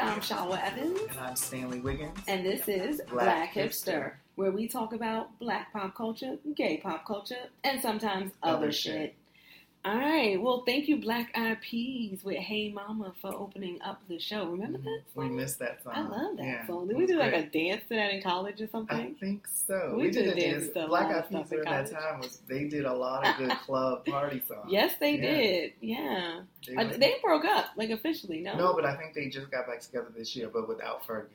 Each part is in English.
I'm Shawa Evans. And I'm Stanley Wiggins. And this is Black, Black Hipster, Hipster, where we talk about black pop culture, gay pop culture, and sometimes other, other shit. All right. Well, thank you, Black Eyed Peas, with "Hey Mama" for opening up the show. Remember that song? We missed that song. I love that yeah, song. Did we do like a dance to that in college or something? I think so. We, we did, did a dance. dance Black Eyed Peas at that time was they did a lot of good club party songs. Yes, they yeah. did. Yeah, they, uh, they, broke up like officially. No, no, but I think they just got back together this year, but without Fergie.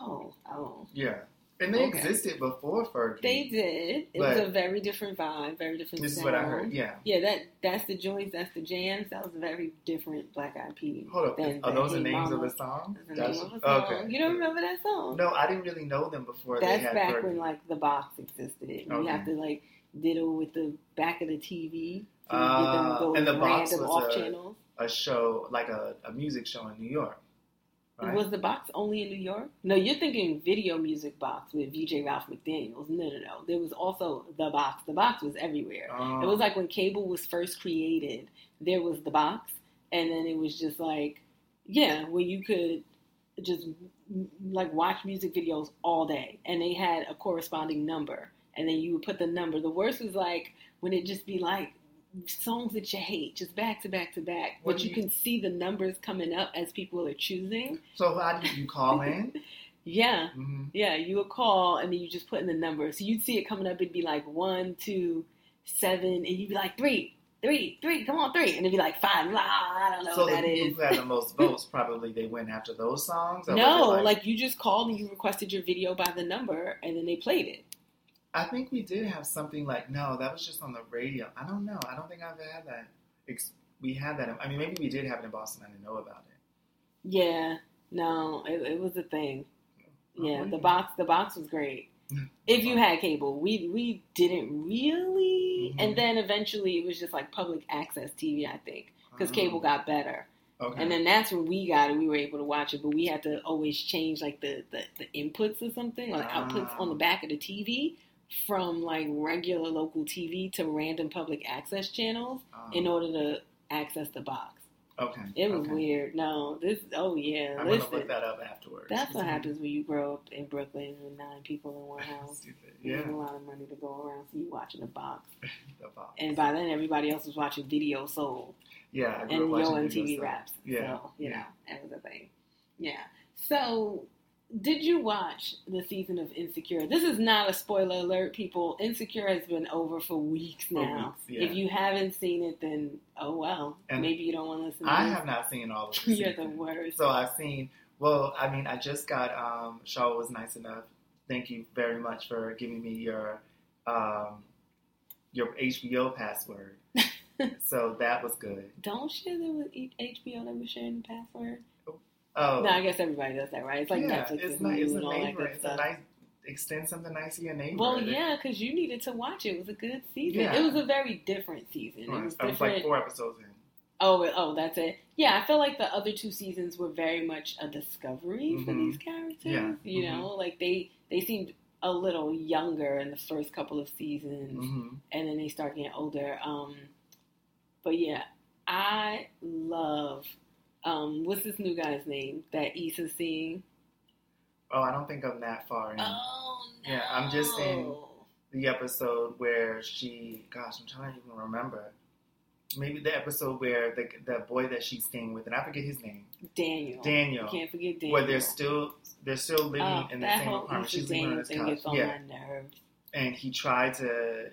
Oh, oh. Yeah. And they okay. existed before Fergie. They did. It was a very different vibe, very different. This sound. is what I heard. Yeah. Yeah. That that's the joints. That's the jams. That was a very different Black Eyed Peas. Hold up. Are those the names Mama. of the song? That's the name of the song. Okay. You don't remember that song? No, I didn't really know them before. That's back Fergie. when like the box existed. Okay. You have to like diddle with the back of the TV. So uh, and the box was off a, channels. a show like a, a music show in New York. Right. Was the box only in New York? No, you're thinking video music box with VJ Ralph McDaniels. No, no, no. There was also the box. The box was everywhere. Oh. It was oh. like when cable was first created, there was the box, and then it was just like, yeah, where you could just like watch music videos all day, and they had a corresponding number, and then you would put the number. The worst was like when it just be like songs that you hate, just back to back to back. What but you, you, can see the numbers coming up as people are choosing. So how do you call in? yeah, mm-hmm. yeah. You would call and then you just put in the number. So you'd see it coming up. It'd be like one, two, seven, and you'd be like three, three, three. Come on, three, and it'd be like five. Blah, I don't know so what that is. So who had the most votes probably they went after those songs. No, like... like you just called and you requested your video by the number, and then they played it. I think we did have something like no, that was just on the radio. I don't know. I don't think I've had that. We had that. I mean, maybe we did have it in Boston. I didn't know about it. Yeah, no, it, it was a thing. Oh, yeah, the box, the box was great. if you had cable, we we didn't really, mm-hmm. and then eventually it was just like public access TV. I think because oh. cable got better. Okay. And then that's when we got it. We were able to watch it, but we had to always change like the, the, the inputs or something, or like outputs on the ah. back of the TV from like regular local TV to random public access channels um, in order to access the box. Okay. It was okay. weird. No, this. Oh yeah. I'm listen, gonna look that up afterwards. That's what happens when you grow up in Brooklyn with nine people in one house. Stupid. Yeah. You a lot of money to go around, so you watching the box. the box. And by then, everybody else was watching Video Soul. Yeah. and Yo MTV Raps. Yeah. So, you yeah. know, that was a thing. Yeah. So did you watch the season of Insecure? This is not a spoiler alert, people. Insecure has been over for weeks now. For weeks, yeah. If you haven't seen it, then oh well. And maybe you don't want to listen. I have not seen all of it. You're the worst. So I've seen. Well, I mean, I just got. Um, Shaw was nice enough. Thank you very much for giving me your um, your HBO password. so that was good. Don't share them with HBO. Never sharing the password. Oh. No, I guess everybody does that, right? It's like yeah, Netflix it's, nice, it's and all that good stuff. Nice, extend something nice to your neighbor. Well, yeah, because you needed to watch it. It was a good season. Yeah. It was a very different season. Right. It was different. I was like four episodes in. Oh, oh, that's it. Yeah, I feel like the other two seasons were very much a discovery mm-hmm. for these characters. Yeah. You mm-hmm. know, like they they seemed a little younger in the first couple of seasons, mm-hmm. and then they start getting older. Um, but yeah, I love um, what's this new guy's name that Issa's seeing? Oh, I don't think I'm that far in. Oh no. Yeah, I'm just in the episode where she. Gosh, I'm trying to even remember. Maybe the episode where the the boy that she's staying with, and I forget his name. Daniel. Daniel. You can't forget Daniel. Where they're still they're still living oh, in the same apartment. She's living on his couch. yeah. And he tried to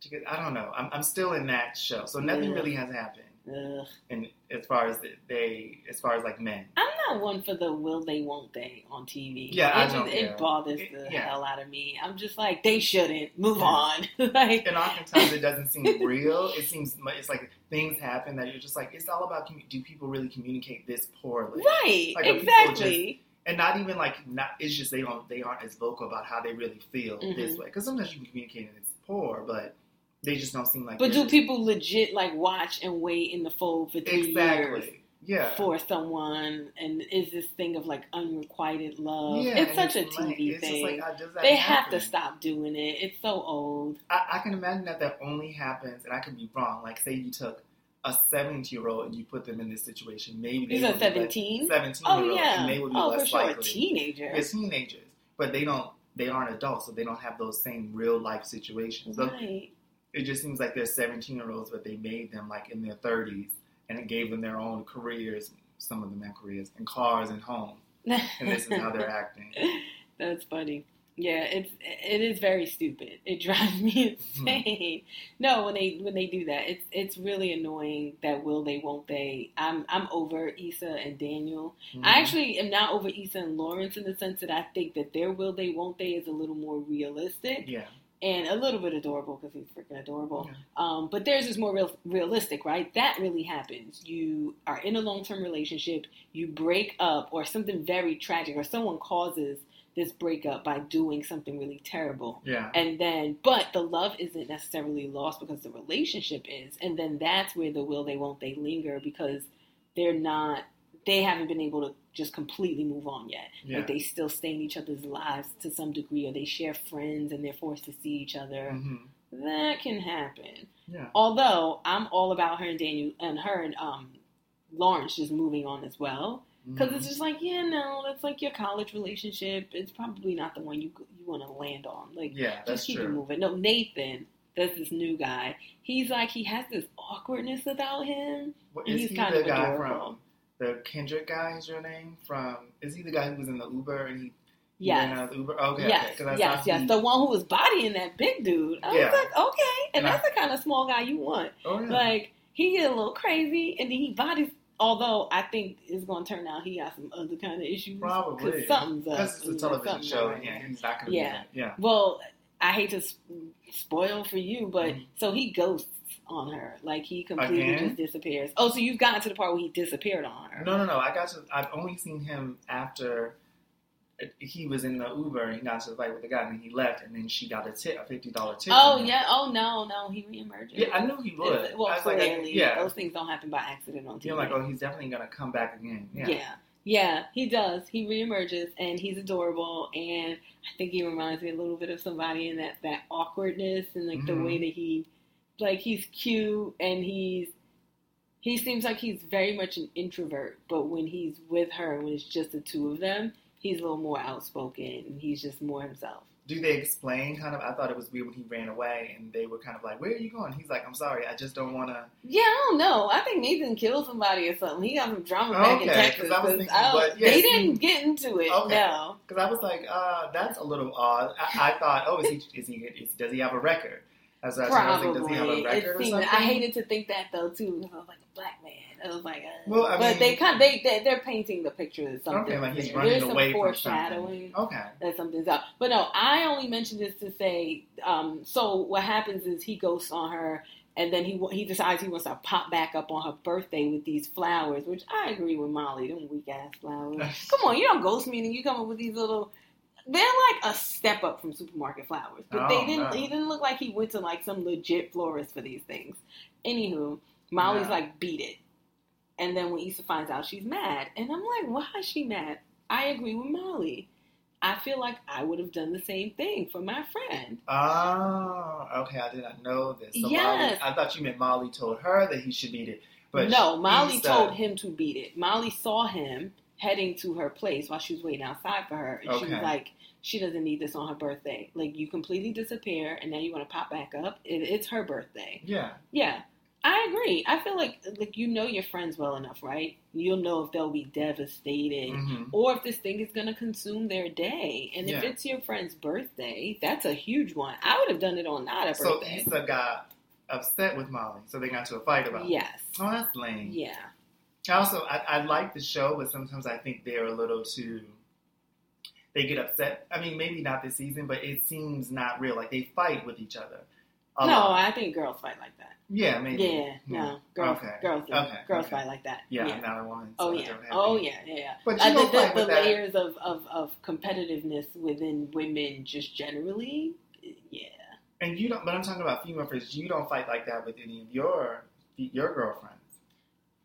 to get. I don't know. I'm I'm still in that show, so nothing yeah. really has happened. Ugh. And as far as they, as far as like men, I'm not one for the will they won't they on TV. Yeah, it I just, It bothers the yeah. hell out of me. I'm just like they shouldn't move yeah. on. like, and oftentimes it doesn't seem real. It seems it's like things happen that you're just like it's all about do people really communicate this poorly? Right, like, exactly. and not even like not it's just they don't they aren't as vocal about how they really feel mm-hmm. this way because sometimes you can communicate and it's poor but they just don't seem like. But do people legit like watch and wait in the fold for three exactly. years? Yeah. For someone, and is this thing of like unrequited love? Yeah, it's such it's a TV like, thing. Uh, like, they happen? have to stop doing it. It's so old. I, I, can imagine that that only happens, and I could be wrong. Like, say you took a 17 year old and you put them in this situation, maybe These they are would 17? 17 Oh year old, yeah. and they would be oh, for less sure. A likely. teenager. They're teenagers, but they don't. They aren't adults, so they don't have those same real life situations. So Right. It just seems like they're 17 year olds, but they made them like in their 30s, and it gave them their own careers. Some of them have careers and cars and homes, and this is how they're acting. That's funny. Yeah, it's it is very stupid. It drives me Hmm. insane. No, when they when they do that, it's it's really annoying. That will they won't they? I'm I'm over Issa and Daniel. Mhm. I actually am not over Issa and Lawrence in the sense that I think that their will they won't they is a little more realistic yeah, and a little bit adorable because he's freaking adorable. Yeah. Um, but theirs is more real, realistic, right? That really happens. You are in a long term relationship, you break up, or something very tragic, or someone causes this breakup by doing something really terrible. yeah, And then, but the love isn't necessarily lost because the relationship is. And then that's where the will they won't they linger because they're not, they haven't been able to just completely move on yet. yeah. Like they still stay in each other's lives to some degree, or they share friends and they're forced to see each other. hmm That can happen. yeah. Although I'm all about her and Daniel and her and um, Lawrence just moving on as well, because Mhm. it's just like, yeah, no, that's like your college relationship. It's probably not the one you you want to land on. Like, yeah, just keep it moving. No, Nathan. That's this new guy. He's like he has this awkwardness about him. What, He's he kind the of guy adorable. from the Kendrick guy? Is your name from? Is he the guy who was in the Uber and he? he Yes. ran out of the Uber. Okay, yes, okay. 'cause I yes, yes. he- The one who was bodying that big dude. I Yeah. was like, okay, and And I- that's the kind of small guy you want. oh, yeah. Like he get a little crazy, and then he bodies. Although I think it's going to turn out he got some other kind of issues. Probably. because something's up. Because it's a television show, and yeah, he's not going to Yeah. Yeah. Well, I hate to spoil for you, but Mhm. so he ghosts on her. Like he completely Again? just disappears. Oh, so you've gotten to the part where he disappeared on her. No, no, no. I got to. I've only seen him after he was in the Uber and he got to the fight with the guy, and he left, and then she got a tip, a fifty dollar tip. Oh yeah. Oh no, no. He reemerges. Yeah, I knew he would. It's- Well, I was like, clearly, yeah. those things don't happen by accident on TV. You're like, oh, he's definitely gonna come back again. Yeah. Yeah. Yeah, he does. He reemerges and he's adorable and I think he reminds me a little bit of somebody in that, that awkwardness and like the Mhm. way that he like he's cute and he's he seems like he's very much an introvert, but when he's with her, when it's just the two of them, he's a little more outspoken and he's just more himself. Do they explain kind of? I thought it was weird when he ran away, and they were kind of like, "Where are you going?" He's like, "I'm sorry, I just don't want to." Yeah, I don't know. I think Nathan killed somebody or something. He got some drama back in Okay, Texas. I was thinking, I don't- but, yeah, they didn't get into it. Okay. No. Because I was like, uh, "That's a little odd." I, I thought, "Oh, is he? Is he? Is, does he have a record?" As I was Probably. like, "Does he have a record it seemed, something?" I hated to think that though too. because I was like a black man. I was like, uh, Well, I but mean- they kind they, they they're painting the picture of something. Okay, like he's running There's some away from foreshadowing something. Okay. that something's up. But no, I only mentioned this to say. Um, so what happens is he ghosts on her, and then he he decides he wants to pop back up on her birthday with these flowers, which I agree with Molly. Them weak ass flowers. Come on, you don't ghost me, and you come up with these little. They're like a step up from supermarket flowers, but they Oh, didn't. no. He didn't look like he went to like some legit florist for these things. Anywho, Molly's No. like beat it, and then when Issa finds out, she's mad, and I'm like, why is she mad? I agree with Molly. I feel like I would have done the same thing for my friend. Oh, okay. I did not know this. So Yes. Molly, I thought you meant Molly told her that he should beat it. But no, Molly Issa- told him to beat it. Molly saw him heading to her place while she was waiting outside for her, and she was like, "She doesn't need this on her birthday. Like, you completely disappear, and now you want to pop back up. It, it's her birthday. Yeah. Yeah, I agree. I feel like like you know your friends well enough, right? You'll know if they'll be devastated." hmm Or if this thing is going to consume their day, and if it's your friend's birthday, that's a huge one. I would have done it on not a So birthday. Issa got upset with Molly, so they got to a fight about it. yes, Oh, that's lame. yeah. Also, I, I like the show, but sometimes I think they're a little too. They get upset. I mean, maybe not this season, but it seems not real. Like they fight with each other. No, lot. I think girls fight like that. yeah, maybe. Yeah, Hmm. no, girls, Okay. girls, do. Okay, girls okay. fight like that. Yeah, yeah. Not a woman. Oh so I yeah, oh yeah, yeah, yeah. But Uh, you the fight the, the that. layers of, of, of competitiveness within women just generally, yeah. And you don't. But I'm talking about female friends. You don't fight like that with any of your your girlfriends.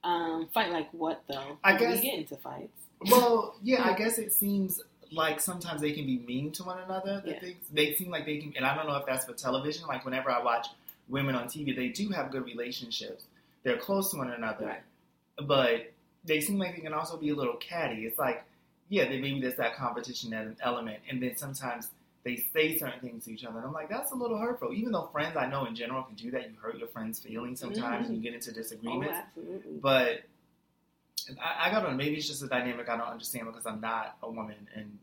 Um, fight like what though? I We guess- get into fights. Well, yeah, I guess it seems like sometimes they can be mean to one another. The Yeah. things they seem like they can, and I don't know if that's for television. Like whenever I watch women on TV, they do have good relationships, they're close to one another, Right. but they seem like they can also be a little catty. It's like, yeah, they, maybe there's that competition element, and then sometimes they say certain things to each other. And I'm like, that's a little hurtful. Even though friends, I know in general, can do that. You hurt your friends' feelings sometimes, and you mm-hmm. get into Oh, disagreements. absolutely. But I, I got on. Maybe it's just a dynamic I don't understand because I'm not a woman, and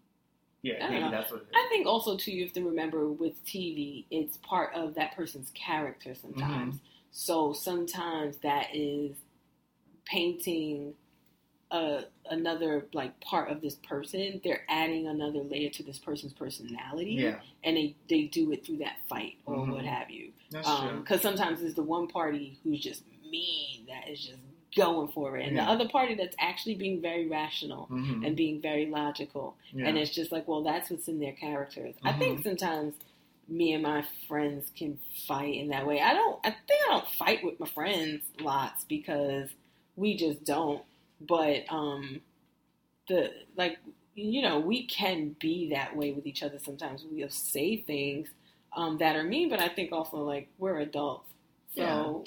yeah, I maybe know. that's what. I think also too you have to remember with TV, it's part of that person's character sometimes. Mm-hmm. So sometimes that is painting a, another like part of this person. They're adding another layer to this person's personality, yeah, and they they do it through that fight or Mhm. what have you. that's true. Because sometimes it's the one party who's just mean that is just going for it, and Yeah. the other party that's actually being very rational hmm and being very logical. yeah. And it's just like, well, that's what's in their characters. I think Mm-hmm. sometimes me and my friends can fight in that way. I don't. I think I don't fight with my friends lots because we just don't. But um, the like, you know, we can be that way with each other. Sometimes we'll say things um, that are mean, but I think also like we're adults, so.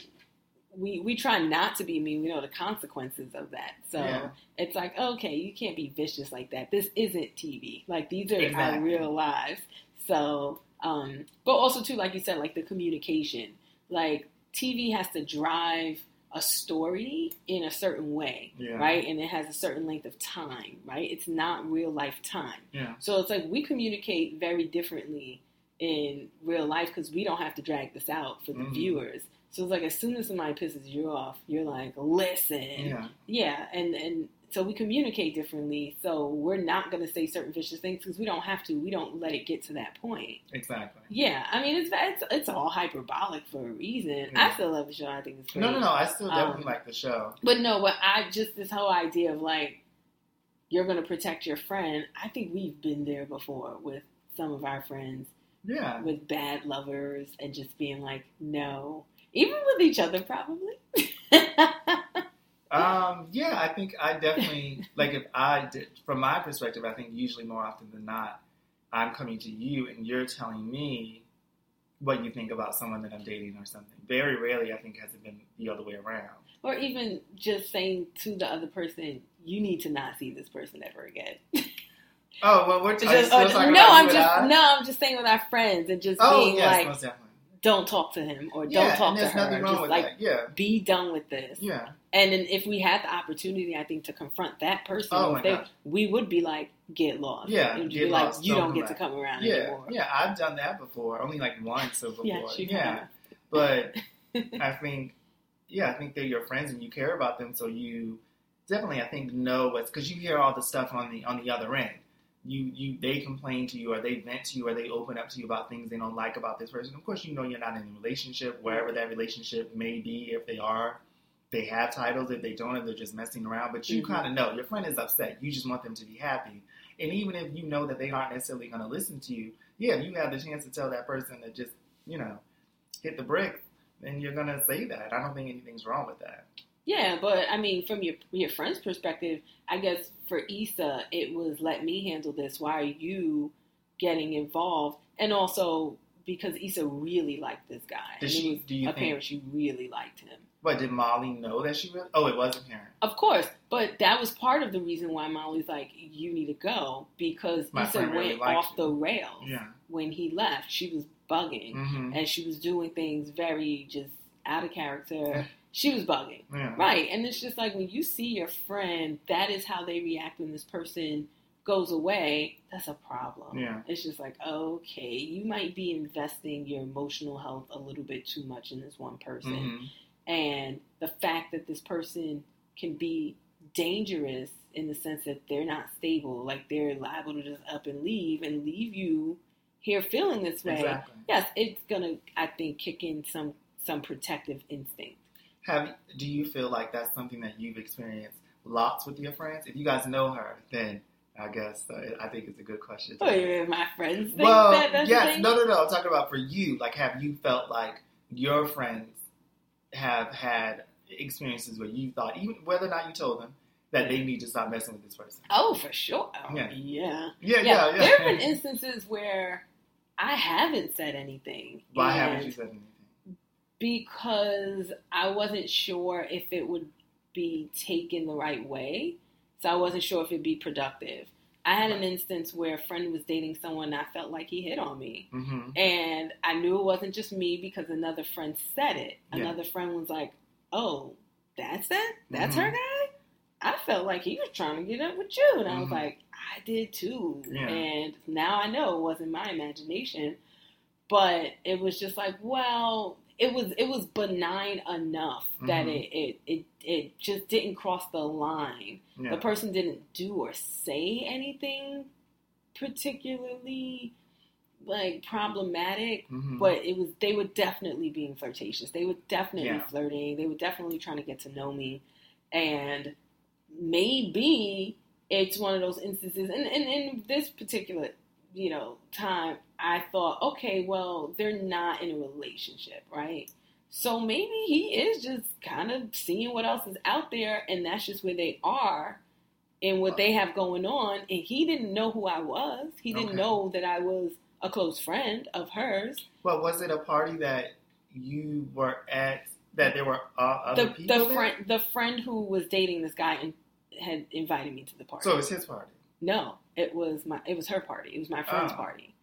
We, we try not to be mean. We know the consequences of that. So Yeah. it's like, okay, you can't be vicious like that. This isn't TV. Like these are our real lives. So, um, but also too, like you said, like the communication. Like TV has to drive a story in a certain way, Yeah. right? And it has a certain length of time, right? It's not real life time. Yeah. So it's like we communicate very differently in real life because we don't have to drag this out for the Mhm. viewers. So it's like as soon as somebody pisses you off, you're like, listen, Yeah. yeah, and and so we communicate differently. So we're not going to say certain vicious things because we don't have to. We don't let it get to that point. Exactly. Yeah, I mean it's it's, it's all hyperbolic for a reason. I still love the show. I think it's great. No, no, no. I still Um, definitely like the show. But no, but I just this whole idea of like you're going to protect your friend. I think we've been there before with some of our friends Yeah. with bad lovers and just being like no, even with each other probably. Um, yeah, I think I definitely like if I did from my perspective, I think usually more often than not, I'm coming to you and you're telling me what you think about someone that I'm dating or something. Very rarely I think has it been the other way around. or even just saying to the other person, "You need to not see this person ever again." Oh well we're It's are you just- talking no, I'm just I? no, I'm just saying with our friends and just Oh being yes, like, most definitely. "Don't talk to him" or "Don't talk and to there's her." nothing wrong just with like that. Yeah. be done with this. Yeah. And then if we had the opportunity, I think to confront that person, Oh, they- we would be like, "Get lost." Yeah, would get be like, lost, "You don't don't get to come around Yeah. anymore." Yeah, I've done that before. Only like once or before. Yeah, yeah. But I think, yeah, I think they're your friends and you care about them, so you definitely, I think, know what's because you hear all the stuff on the on the other end. You you they complain to you or they vent to you or they open up to you about things they don't like about this person. Of course, you know you're not in a relationship, wherever that relationship may be. If they are, they have titles. If they don't, if they're just messing around. But you Mhm. kind of know your friend is upset. You just want them to be happy. And even if you know that they aren't necessarily going to listen to you, yeah, you have the chance to tell that person to just you know hit the brick then you're gonna say that. I don't think anything's wrong with that. Yeah, but I mean, from your your friend's perspective, I guess for Issa, it was let me handle this. Why are you getting involved? And also because Issa really liked this guy. Did and she- it was do you apparent think- she really liked him. But did Molly know that she was? Oh, it was apparent. Of course, but that was part of the reason why Molly's like, "You need to go," because My Issa friend really went off you. the rails Yeah. when he left. She was bugging, Mm-hmm. and she was doing things very just out of character. She was bugging. Yeah. Right. And it's just like when you see your friend, that is how they react when this person goes away. That's a problem. Yeah. It's just like, okay, you might be investing your emotional health a little bit too much in this one person. Mm-hmm. And the fact that this person can be dangerous in the sense that they're not stable, like they're liable to just up and leave and leave you here feeling this way. Exactly. Yes, it's gonna I think kick in some some protective instinct. Have do you feel like that's something that you've experienced lots with your friends? If you guys know her, then I guess uh, I think it's a good question. Oh, yeah, my friends well, that yes, no, no, no. I'm talking about for you. Like, have you felt like your friends have had experiences where you thought, even whether or not you told them, that they need to stop messing with this person? Oh, for sure. Yeah. yeah. Yeah, Yeah, yeah, yeah. There have been instances where I haven't said anything. Why haven't you said anything? Because I wasn't sure if it would be taken the right way. So I wasn't sure if it'd be productive. I had an instance where a friend was dating someone and I felt like he hit on me. Mm-hmm. And I knew it wasn't just me because another friend said it. Yeah. Another friend was like, Oh, that's that? That's Mhm. her guy? I felt like he was trying to get up with you. And I was Mhm. like, I did too. Yeah. And now I know it wasn't my imagination. But it was just like, well, it was it was benign enough that Mhm. it, it it it just didn't cross the line Yeah. the person didn't do or say anything particularly like problematic Mhm. but it was they were definitely being flirtatious they were definitely Yeah. flirting they were definitely trying to get to know me and maybe it's one of those instances and, and in this particular you know time i thought okay well they're not in a relationship right so maybe he is just kind of seeing what else is out there and that's just where they are and what they have going on and he didn't know who i was he didn't Okay. know that i was a close friend of hers Well, was it a party that you were at that there were uh, other the people the friend the friend who was dating this guy and had invited me to the party. So it was his party. no, it was my it was her party. It was my friend's Oh. party,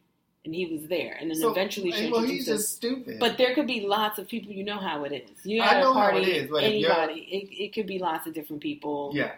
and he was there. And then So, eventually she well, introduced he's us. just stupid. But there could be lots of people. You know how it is. You I know how it is, anybody. It, it could be lots of different people. yeah,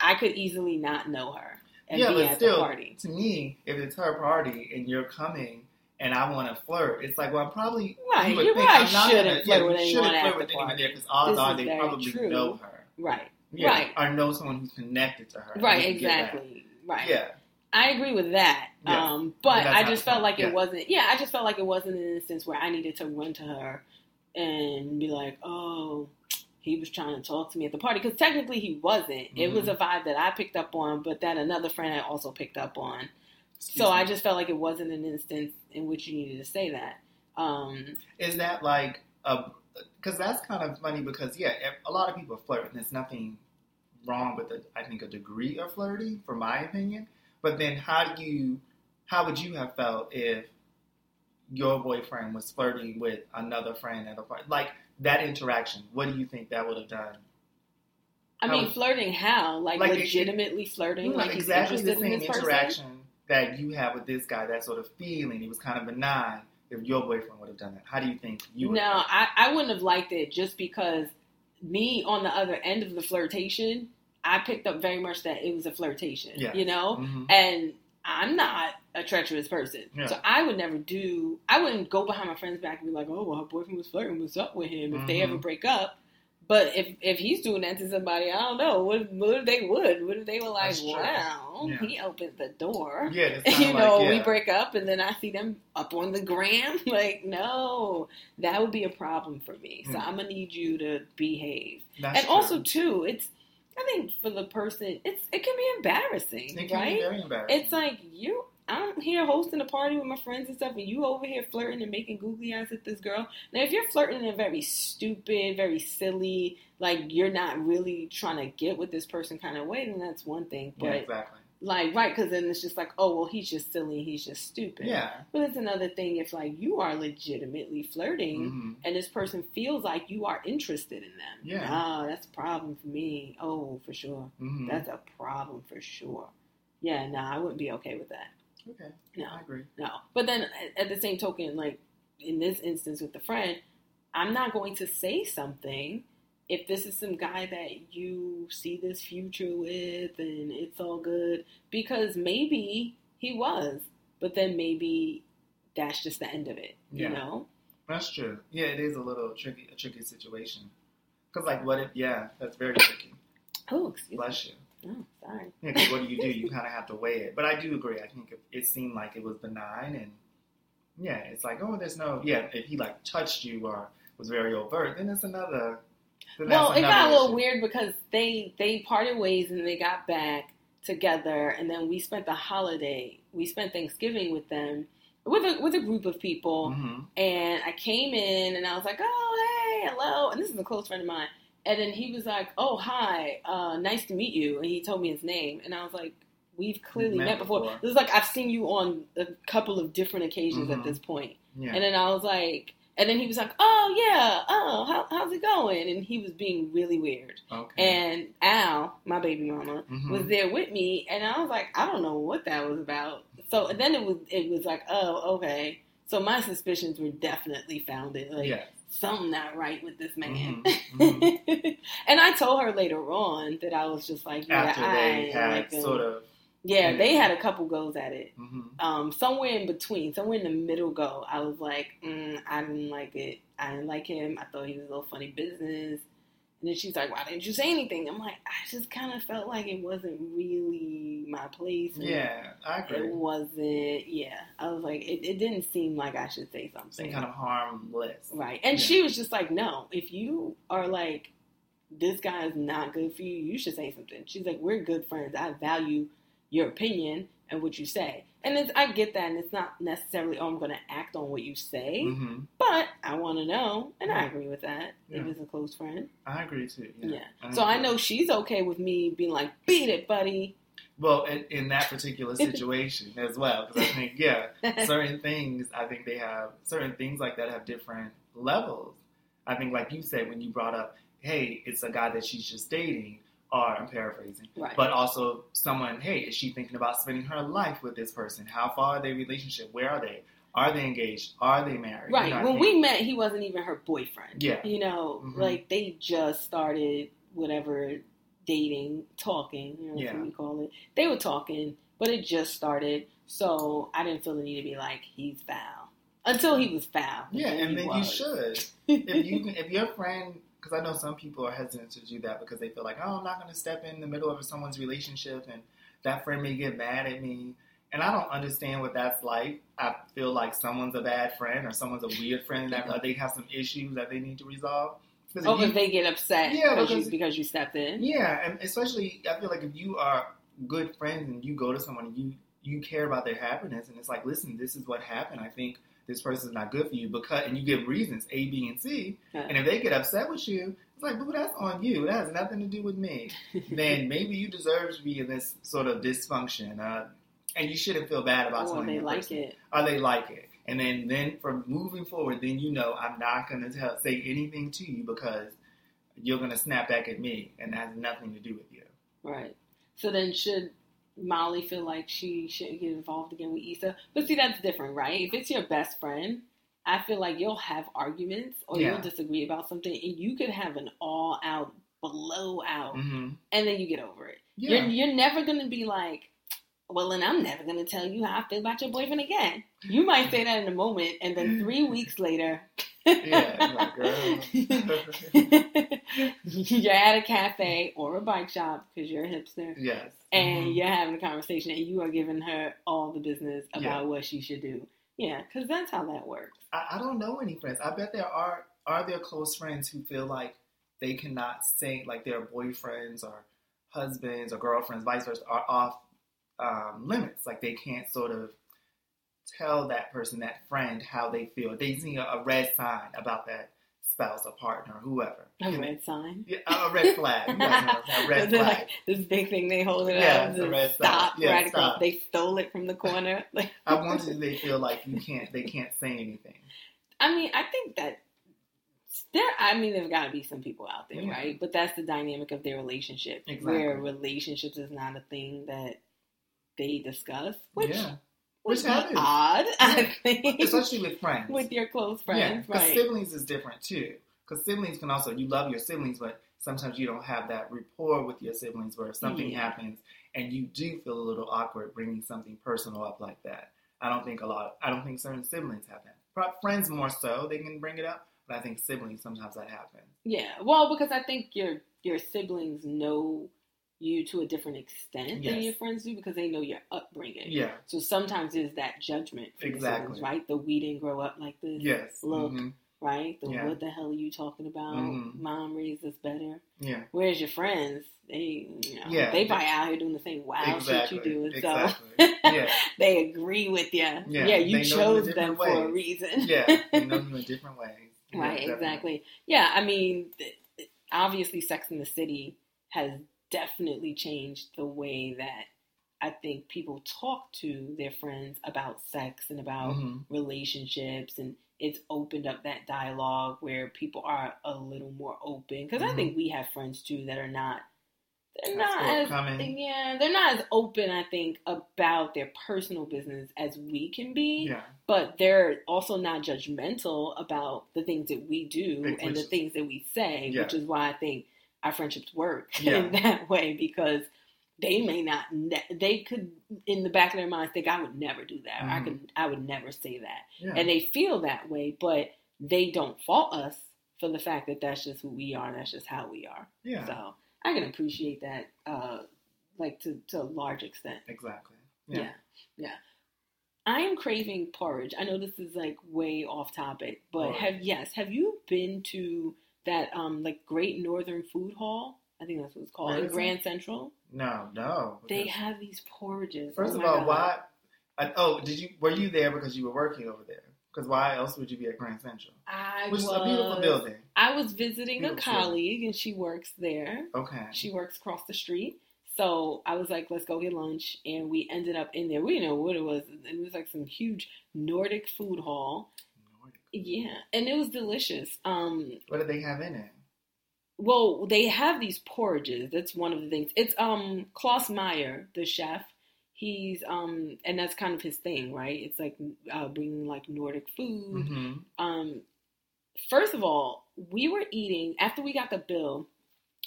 I could easily not know her and yeah, be but at still, the party. to me, if it's her party and you're coming and I want to flirt, it's like, well, I'm probably Right, you you think probably shouldn't flirt yeah, with anyone shouldn't at flirt the party. there because odds are they probably true. know her. Right. Yeah, Right. Or know someone who's connected to her. Right. You get that. Exactly. Right. Yeah. I agree with that. Yeah. Um, but I just felt like Yeah. it wasn't. Yeah, I just felt like it wasn't an instance where I needed to run to her and be like, "Oh, he was trying to talk to me at the party." Because technically, he wasn't. It was Mhm. a vibe that I picked up on, but that another friend had also picked up on. Excuse so I just felt like it wasn't an instance in which you needed to say that. Um, is that like a because that's kind of funny because yeah a lot of people flirt and there's nothing wrong with it i think a degree of flirting for my opinion but then how do you how would you have felt if your boyfriend was flirting with another friend at a party like that interaction what do you think that would have done I How mean, flirting how? Like, Like, it- legitimately flirting? Not Like he's exactly the interested in same this person? interaction that you have with this guy that sort of feeling it was kind of benign if your boyfriend would have done that how do you think you would no, have I, I wouldn't have liked it just because me on the other end of the flirtation, I picked up very much that it was a flirtation, Yeah. you know? hmm And I'm not a treacherous person. Yeah. So I would never do, I wouldn't go behind my friend's back and be like, oh, well, her boyfriend was flirting. What's up with him? If they Mhm. ever break up. But if if he's doing that to somebody, I don't know. What, what if they would? What if they were like, wow, Yeah. he opened the door? yeah you know, like, we break up and then I see them up on the gram. Like, no, that would be a problem for me. So Mm. I'm gonna need you to behave. That's and true. also, too, it's I think for the person, it's it can be embarrassing, It can right? be very embarrassing. It's like you. I'm here hosting a party with my friends and stuff, and you over here flirting and making googly eyes at this girl. Now, if you're flirting in a very stupid, very silly, like you're not really trying to get with this person kind of way, then that's one thing. But yeah, exactly. like, right? Because then it's just like, oh, well, he's just silly, he's just stupid. Yeah. But it's another thing if like you are legitimately flirting. hmm And this person feels like you are interested in them. Yeah. Ah, that's a problem for me. Oh, for sure. hmm That's a problem for sure. Yeah, no, I wouldn't be okay with that. Okay. No. I agree. No. But then at- the same token, like in this instance with the friend, I'm not going to say something if this is some guy that you see this future with and it's all good because maybe he was, but then maybe that's just the end of it, Yeah. you know? That's true. Yeah, it is a little tricky, a tricky situation. Because, like, what if? Yeah, that's very tricky. Oh, excuse me. Bless you. Oh, sorry. Yeah, 'cause what do you do? You kind of have to weigh it. But I do agree. I think it, seemed like it was benign, and yeah, it's like, oh, there's no. Yeah, if he like touched you or was very overt, then it's another. Then Well, it got a little issue. weird because they they parted ways and they got back together, and then we spent the holiday. We spent Thanksgiving with them with a with a group of people, Mhm. and I came in and I was like, "Oh, hey, hello," and this is a close friend of mine. And then he was like, "Oh, hi, uh, nice to meet you," and he told me his name, and I was like, "We've clearly Met met, before. before. It was like I've seen you on a couple of different occasions Mhm. at this point." Yeah. And then I was like, And then he was like, "Oh yeah, oh how, how's it going?" And he was being really weird. Okay. And Al, my baby mama, Mhm. was there with me, and I was like, I don't know what that was about. So then it was it was like, oh okay. So my suspicions were definitely founded. Like yeah. something not right with this man. Mhm. Mhm. and I told her later on that I was just like, yeah, After I they had like sort of. yeah, Yeah. they had a couple goes at it. hmm Um, somewhere in between, somewhere in the middle go, I was like, mm, I didn't like it. I didn't like him. I thought he was a little funny business. And then she's like, Why didn't you say anything? I'm like, I just kind of felt like it wasn't really my place. Yeah, I agree. It wasn't, yeah. I was like, it, it didn't seem like I should say Some something. kind of harmless. Right. And Yeah. she was just like, no, if you are like, this guy is not good for you, you should say something. She's like, we're good friends. I value your opinion and what you say. And it's, I get that. And it's not necessarily, oh, I'm going to act on what you say, hmm but I want to know. And I agree with that if it's a close friend. I agree too. Yeah. Yeah. So I know she's okay with me being like, beat it, buddy. Well, in, in that particular situation as well, because I think yeah, certain things I think they have certain things like that have different levels. I think, like you said, when you brought up, hey, it's a guy that she's just dating, or I'm paraphrasing, right. but also someone, hey, is she thinking about spending her life with this person? How far are they relationship? Where are they? Are they engaged? Are they married? Right. You know, I when we met, he wasn't even her boyfriend. Yeah. You know, Mhm. like they just started whatever dating, talking, you know, Yeah. what we call it. They were talking, but it just started. So I didn't feel the need to be like, he's foul. Until he was foul. yeah, and he then you should. if you if your friend because I know some people are hesitant to do that because they feel like oh I'm not going to step in the middle of someone's relationship and that friend may get mad at me and I don't understand what that's like. I feel like someone's a bad friend or someone's a weird friend that or they have some issues that they need to resolve. Oh, if they get upset Yeah, because, because- you, because you stepped in. yeah, and especially I feel like if you are good friends and you go to someone and you you care about their happiness and it's like, listen, this is what happened. I think this person's not good for you because and you give reasons A, B, and C. Yeah. And if they get upset with you, it's like, boo, that's on you. That has nothing to do with me. then maybe you deserve to be in this sort of dysfunction. Uh, and you shouldn't feel bad about or they like person. it. Or they like it. And then, then from moving forward, then you know I'm not going to tell say anything to you because you're going to snap back at me, and that has nothing to do with you. Right. So then should Molly feel like she shouldn't get involved again with Issa? But see, that's different, right? If it's your best friend, I feel like you'll have arguments or Yeah. you'll disagree about something and you could have an all out blowout Mm-hmm. and then you get over it. Yeah. You're, you're never going to be like, well, then I'm never going to tell you how I feel about your boyfriend again. You might say that in a moment, and then three weeks later, Yeah, girl. you're at a cafe or a bike shop because you're a hipster, yes. and Mhm. you're having a conversation, and you are giving her all the business about Yeah. what she should do. Yeah, because that's how that works. I, I don't know any friends. I bet there are are there close friends who feel like they cannot say like their boyfriends or husbands or girlfriends, vice versa, are off um, limits. Like they can't sort of tell that person, that friend, how they feel. They see a, a red sign about that spouse or partner or whoever. A red sign. Yeah, a a red flag. That red flag. like this big thing they hold it Yeah, up. it's a red stop. Yeah, right across. stop. They stole it from the corner. Like I wonder if they feel like you can't. They can't say anything. I mean, I think that there. I mean, there's got to be some people out there, Yeah. right? But that's the dynamic of their relationship, Exactly. where relationships is not a thing that they discuss, which yeah, Which happens. odd. I think especially with friends. with your close Yeah, friends, because right? siblings is different too. Because siblings can also you love your siblings, but sometimes you don't have that rapport with your siblings where if something Yeah. happens and you do feel a little awkward bringing something personal up like that. I don't think a lot. I don't think certain siblings have that. Friends more so they can bring it up, but I think siblings sometimes that happens. Yeah, well, because I think your your siblings know you to a different extent than your friends do because they know your upbringing. Yeah. So sometimes there's that judgment Exactly. right? The we didn't grow up like this, Yes. Look. Mhm. right? The Yeah. what the hell are you talking about? Mhm. Mom raised us better. Yeah. Whereas your friends, they you know, Yeah. they probably out here doing the same wild exactly. shit you do, and exactly. so yeah. they agree with you. Yeah, you they you chose in them for a reason. Yeah. They know you in different ways. Right, exactly. Yeah, I mean, obviously, Sex in the City has definitely changed the way that I think people talk to their friends about sex and about Mhm. relationships and it's opened up that dialogue where people are a little more open. Because Mhm. I think we have friends too that are not. They're That's not as yeah, they're not as open. I think about their personal business as we can be Yeah. but they're also not judgmental about the things that we do and the things that we say, Yeah. which is why I think our friendships work Yeah. in that way because they may not, ne- they could in the back of their minds think I would never do that, or I Mhm. could, I would never say that, Yeah. and they feel that way, but they don't fault us for the fact that that's just who we are, that's just how we are. yeah. So I can appreciate that, uh, like to to a large extent. Exactly. Yeah. Yeah. yeah. I am craving porridge. I know this is like way off topic, but Porridge. have yes, have you been to that um like Great Northern Food Hall? I think that's what it's called in Grand Central. No, no. They have these porridges. First Oh of all, God. why? I, oh, did you? Were you there because you were working over there? Because why else would you be at Grand Central? I Which was is a beautiful building. I was visiting a Beautiful. colleague and she works there. Okay. She works across the street. So I was like, let's go get lunch. And we ended up in there. We didn't know what it was. It was like some huge Nordic food hall. Yeah. And it was delicious. Um, What did they have in it? well, they have these porridges. That's one of the things. It's um Claus Meyer, the chef. He's um and that's kind of his thing, right? It's like uh, bringing like Nordic food. hmm Um, first of all, we were eating after we got the bill.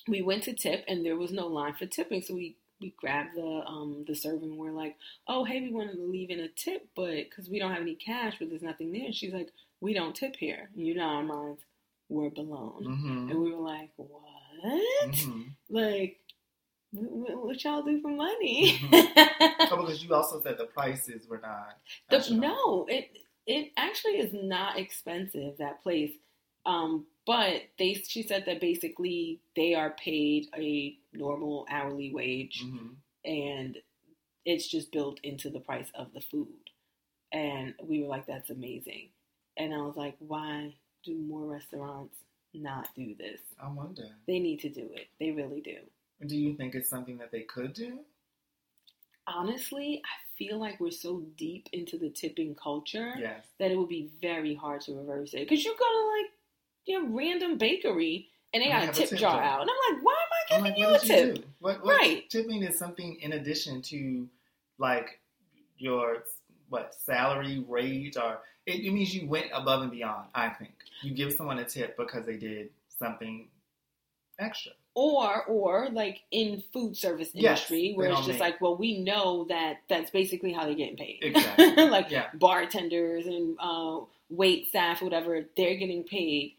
We went to tip, and there was no line for tipping, so we we grabbed the um the server, and we're like, "Oh, hey, we wanted to leave in a tip, but because we don't have any cash, but there's nothing there." And she's like, "We don't tip here." You know, our minds were blown, hmm and we were like, "What? hmm Like, what, what y'all do for money?" Oh, because you also said the prices were not. The, no, it it actually is not expensive that place. Um, but they she said that basically they are paid a normal hourly wage Mhm. and it's just built into the price of the food. And we were like, that's amazing. And I was like, why do more restaurants not do this? I wonder. They need to do it. They really do. Do you think it's something that they could do? Honestly, I feel like we're so deep into the tipping culture. Yes. that it would be very hard to reverse it. Because you go to like your random bakery and they got a have a tip, tip jar jar. out, and I'm like, why am I giving like, you a you tip? do? What, what, Right. Tipping is something in addition to like your what salary rate or it, it means you went above and beyond. I think you give someone a tip because they did something extra. Or, or like in food service industry, they where it's just make- like, well, we know that that's basically how they're getting paid. Exactly. like Yeah. bartenders and uh, wait staff, whatever, they're getting paid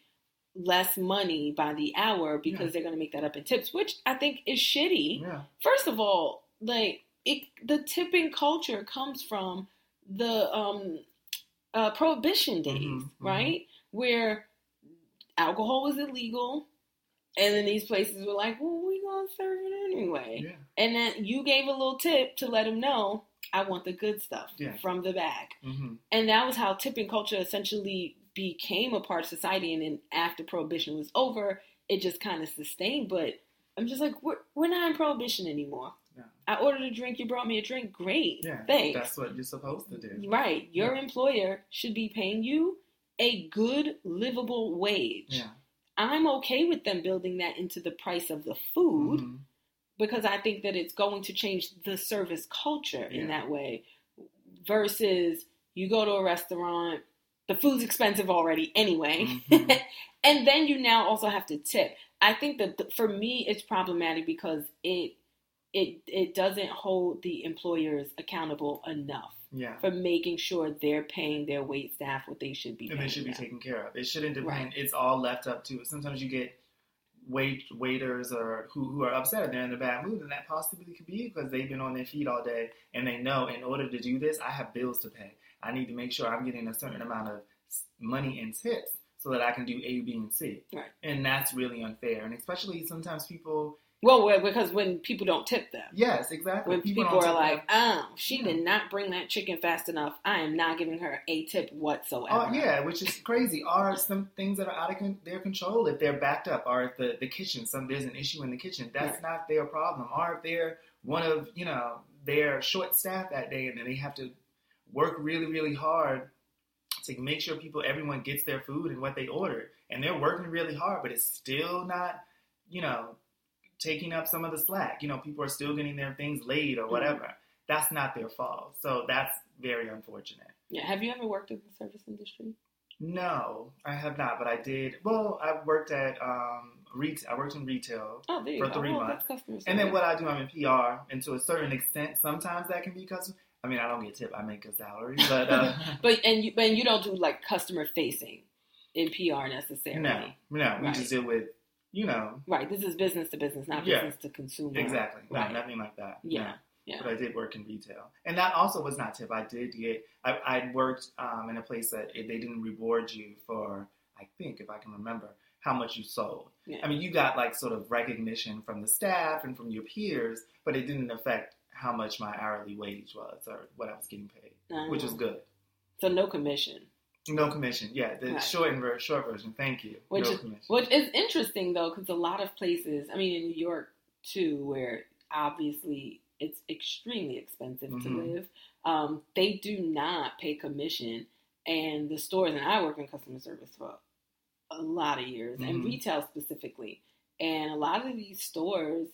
less money by the hour because Yeah. they're going to make that up in tips, which I think is shitty. Yeah. first of all, like it, the tipping culture comes from the um, uh, prohibition days, Mhm, mhm. right? Where alcohol was illegal, and then these places were like, "Well, we gonna serve it anyway," Yeah. and then you gave a little tip to let them know, "I want the good stuff Yeah. from the bag," hmm and that was how tipping culture essentially became a part of society. And then after prohibition was over, it just kind of sustained. But I'm just like, we're, we're not in prohibition anymore. Yeah. I ordered a drink, you brought me a drink, great. Yeah. Thanks. That's what you're supposed to do. Right. Your Yeah. employer should be paying you a good, livable wage. Yeah. I'm okay with them building that into the price of the food Mhm. because I think that it's going to change the service culture in that way. Versus you go to a restaurant, the food's expensive already anyway, Mhm. and then you now also have to tip. I think that th- for me it's problematic because it it it doesn't hold the employers accountable enough Yeah. for making sure they're paying their wait staff what they should be and they should be them. taken care of. It shouldn't depend. Right. It's all left up to. Sometimes you get wait waiters or who who are upset or they're in a bad mood, and that possibly could be because they've been on their feet all day and they know in order to do this, I have bills to pay. I need to make sure I'm getting a certain amount of money in tips so that I can do A, B, and C. Right. And that's really unfair. And especially sometimes people. Well, because when people don't tip them. Yes, exactly. When people, don't are like, them. "Oh, she Yeah. did not bring that chicken fast enough. I am not giving her a tip whatsoever." Oh yeah, which is crazy. Are some things that are out of con- their control if they're backed up, or if the, the kitchen, some there's an issue in the kitchen, that's Right. not their problem. Or if they're one of you know they're short staffed that day and then they have to work really really hard to make sure people, everyone gets their food and what they ordered. And they're working really hard, but it's still not, you know, taking up some of the slack. You know, people are still getting their things late or whatever. Mm-hmm. That's not their fault. So that's very unfortunate. Yeah. Have you ever worked in the service industry? No, I have not, but I did. Well, I worked at um, retail. I worked in retail oh, for three oh, months, and then what I do, I'm in PR, and to a certain extent, sometimes that can be customer. I mean, I don't get tip. I make a salary, but uh, but and you but you don't do like customer facing in PR necessarily. No, no, we right. just deal with you know. Right. This is business to business, not yeah. business to consumer. Exactly. Right. No, nothing like that. Yeah. No. Yeah. But I did work in retail, and that also was not tip. I did get. I, I worked um, in a place that they didn't reward you for. I think, if I can remember, how much you sold. Yeah. I mean, you got like sort of recognition from the staff and from your peers, but it didn't affect how much my hourly wage was or what I was getting paid, uh-huh. which was good. So no commission. No commission. Yeah, the right. short and short version. Thank you. Which no is commission. which is interesting though, because a lot of places. I mean, in New York too, where obviously it's extremely expensive mm-hmm. to live. Um, they do not pay commission, and the stores and I work in customer service for a lot of years, mm-hmm. and retail specifically, and a lot of these stores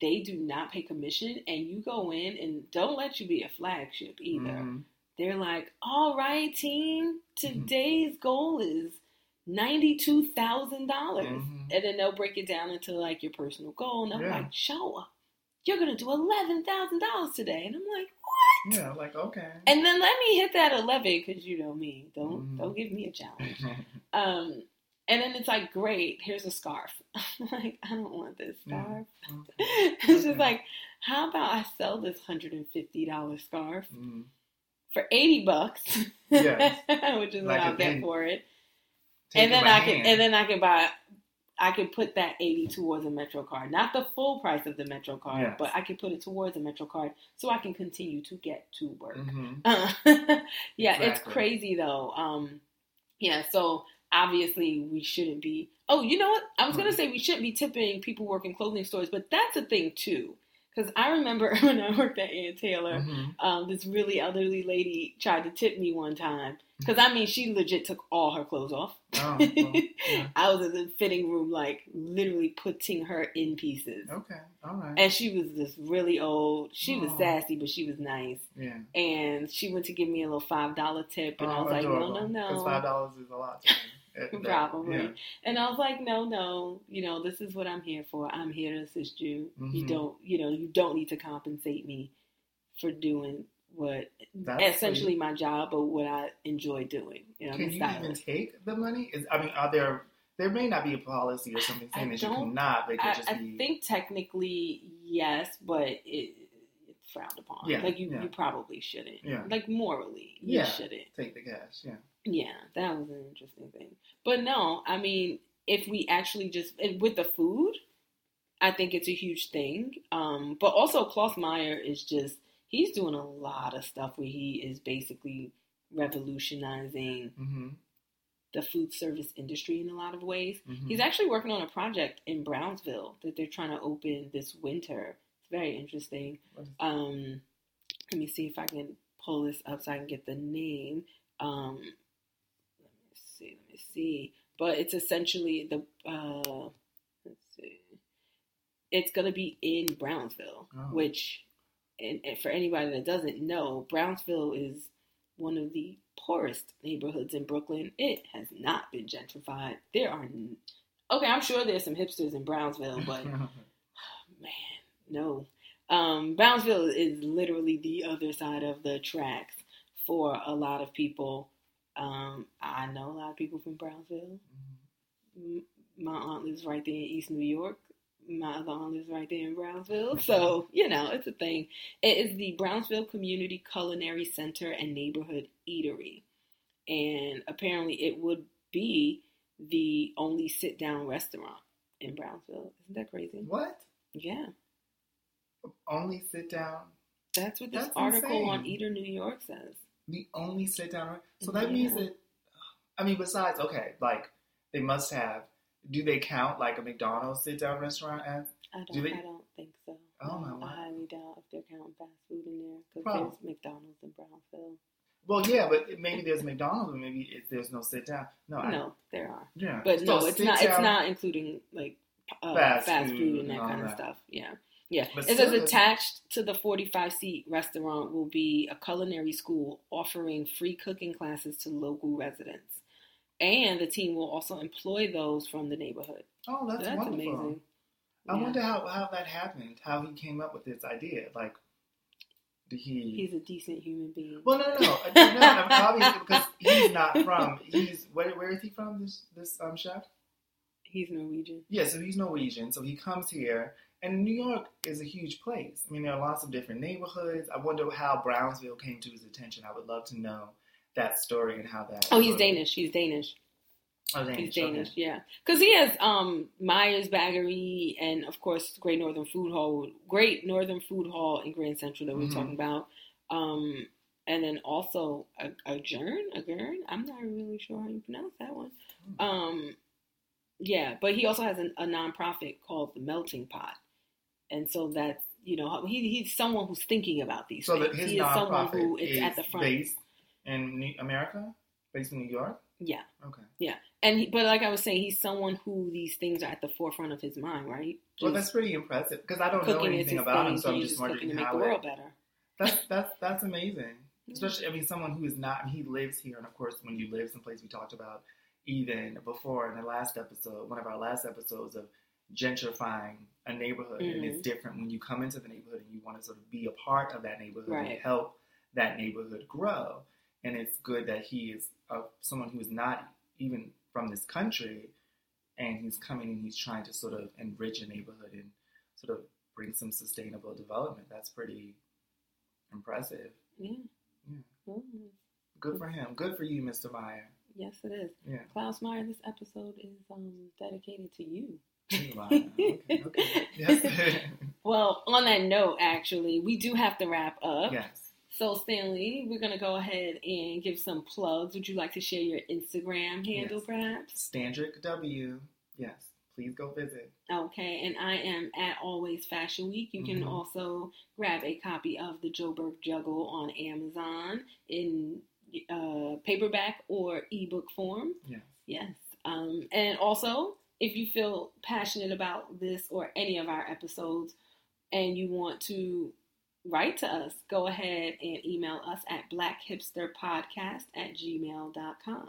they do not pay commission, and you go in and don't let you be a flagship either. Mm-hmm. They're like, all right, team, mm-hmm. today's goal is ninety-two thousand dollars, mm-hmm. and then they'll break it down into like your personal goal, and I'm yeah. like, show up you're gonna do eleven thousand dollars today, and I'm like, what? Yeah, like okay. And then let me hit that eleven because you know me. Don't mm-hmm. don't give me a challenge. um, and then it's like, great, here's a scarf. I'm like, I don't want this scarf. Mm-hmm. it's just like, how about I sell this hundred and fifty dollars scarf mm-hmm. For eighty bucks, yes. which is like what I'll get for it. And then I hand. can and then I can buy I can put that 80 towards a Metro card. Not the full price of the Metro card, yes. but I can put it towards a Metro card so I can continue to get to work. Mm-hmm. Uh, yeah, exactly. it's crazy though. Um, yeah, so obviously we shouldn't be. Oh, you know what? I was mm-hmm. going to say we shouldn't be tipping people working clothing stores, but that's a thing too. Because I remember when I worked at Ann Taylor, mm-hmm. um, this really elderly lady tried to tip me one time because I mean, she legit took all her clothes off. Oh, well, yeah. I was in the fitting room, like literally putting her in pieces. Okay, all right. And she was just really old. She oh. was sassy, but she was nice. Yeah. And she went to give me a little five dollar tip, and oh, I was adorable. like, no, no, no. Because five dollars is a lot. Probably. Yeah. And I was like, no, no, you know, this is what I'm here for. I'm here to assist you. Mm-hmm. You don't, you know, you don't need to compensate me for doing what That's essentially my job, but what I enjoy doing. You know, Can you even take the money? Is I mean, are there? There may not be a policy or something saying that you cannot. They could I, just I think technically yes, but it, it's frowned upon. Yeah, like you, yeah. you probably shouldn't. Yeah. Like morally, you yeah. shouldn't take the cash. Yeah. Yeah, that was an interesting thing. But no, I mean, if we actually just with the food, I think it's a huge thing. Um, but also, Claus Meyer is just he's doing a lot of stuff where he is basically revolutionizing mm-hmm. the food service industry in a lot of ways. Mm-hmm. He's actually working on a project in Brownsville that they're trying to open this winter. It's very interesting. Um, let me see if I can pull this up so I can get the name. Um, see. Let me see. But it's essentially the. Uh, let's see. It's gonna be in Brownsville, oh. which and, and for anybody that doesn't know, Brownsville is one of the poorest neighborhoods in Brooklyn. It has not been gentrified. There are, okay, I'm sure there's some hipsters in Brownsville, but man, no. Um, Brownsville is literally the other side of the tracks for a lot of people. Um, I know a lot of people from Brownsville. Mm-hmm. My aunt lives right there in East New York my other aunt lives right there in Brownsville. So, you know, it's a thing. It is the Brownsville Community Culinary Center and Neighborhood Eatery. And apparently it would be the only sit down restaurant in Brownsville. Isn't that crazy? What? Yeah. Only sit down? That's what this That's article insane. on Eater New York says. The only sit down. So that yeah. means that, I mean, besides, okay, like they must have do they count like a McDonald's sit down restaurant as? I don't. Do they? I don't think so. Oh my! God! I highly doubt if they're counting fast food in there because there's McDonald's in Brownsville. Well, yeah, but maybe there's McDonald's, but maybe it, there's no sit down. No, I, No, there are, yeah, but So no, it's not. It's not including like uh, Fast fast, food and and that kind of that. stuff. Yeah, yeah. But It says attached to the 45 seat restaurant will be a culinary school offering free cooking classes to local residents, and the team will also employ those from the neighborhood. Oh, So that's, that's wonderful. amazing. I Yeah. wonder how, how that happened, how he came up with this idea. Like, did he? He's a decent human being. well, no, no, no, no, no, obviously because he's not from. He's where? Where is he from? This this um chef? He's Norwegian. Yeah, so he's Norwegian. So he comes here, and New York is a huge place. I mean, there are lots of different neighborhoods. I wonder how Brownsville came to his attention. I would love to know that story and how that. Oh, he's Danish. He's Danish. Oh, Danish. He's Danish, okay. yeah. Because he has um Meyers Bageri and of course Great Northern Food Hall, Great Northern Food Hall in Grand Central that we Mhm. were talking about. Um, and then also a, Agern, a Gern. I'm not really sure how you pronounce that one. Hmm. Um, yeah, but he also has an, a nonprofit called the Melting Pot, and so that's you know he, he's someone who's thinking about these So things. that his he is someone who is is at the front. based in New- America, based in New York. Yeah. Okay. Yeah, and he, but like I was saying, he's someone who these things are at the forefront of his mind, right? Well, that's pretty impressive because I don't know anything about thing, him, so I'm just just wondering to make how the it- world better. That's that's that's amazing. Especially, I mean, someone who is not. He lives here, and of course, when you live someplace, we talked about even before in the last episode, one of our last episodes of gentrifying a neighborhood, and it's Mhm. different when you come into the neighborhood and you want to sort of be a part of that neighborhood and help that neighborhood grow. And it's good that he is uh, someone who is not even from this country, and he's coming and he's trying to sort of enrich a neighborhood and sort of bring some sustainable development. That's pretty impressive. Yeah. Yeah. Mm, Good for him. Good for you, Mr. Meyer. yes, it is. Yeah. Claus Meyer, this episode is um, dedicated to you. Okay. Okay. Yes. Well, on that note, actually, we do have to wrap up. yes. So, Stanley, we're going to go ahead and give some plugs. Would you like to share your Instagram handle, Yes. perhaps? Standrick W. Yes. Please go visit. Okay, and I am at Always Fashion Week. You can Mhm. also grab a copy of the Joe Burke Juggle on Amazon in uh, paperback or ebook form. Yes. Yes. Um, and also, if you feel passionate about this or any of our episodes and you want to write to us, go ahead and email us at blackhipsterpodcast at gmail.com.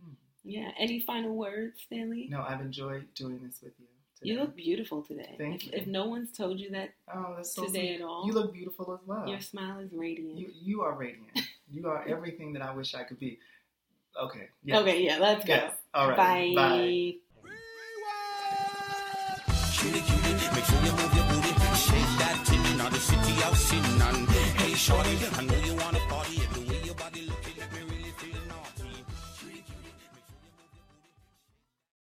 hmm Yeah. Any final words, Stanley? No, I've enjoyed doing this with you. Today. You look beautiful today. Thank if, you. if no one's told you that oh, that's so today sweet. at all, You look beautiful as well. your smile is radiant. You you are radiant. you are everything that I wish I could be. Okay. Yes. Okay, yeah, let's go. Yes. All right. Bye. Bye. Make sure you move your booty. Shake that titty, not the city of sin. none. hey, shorty, I know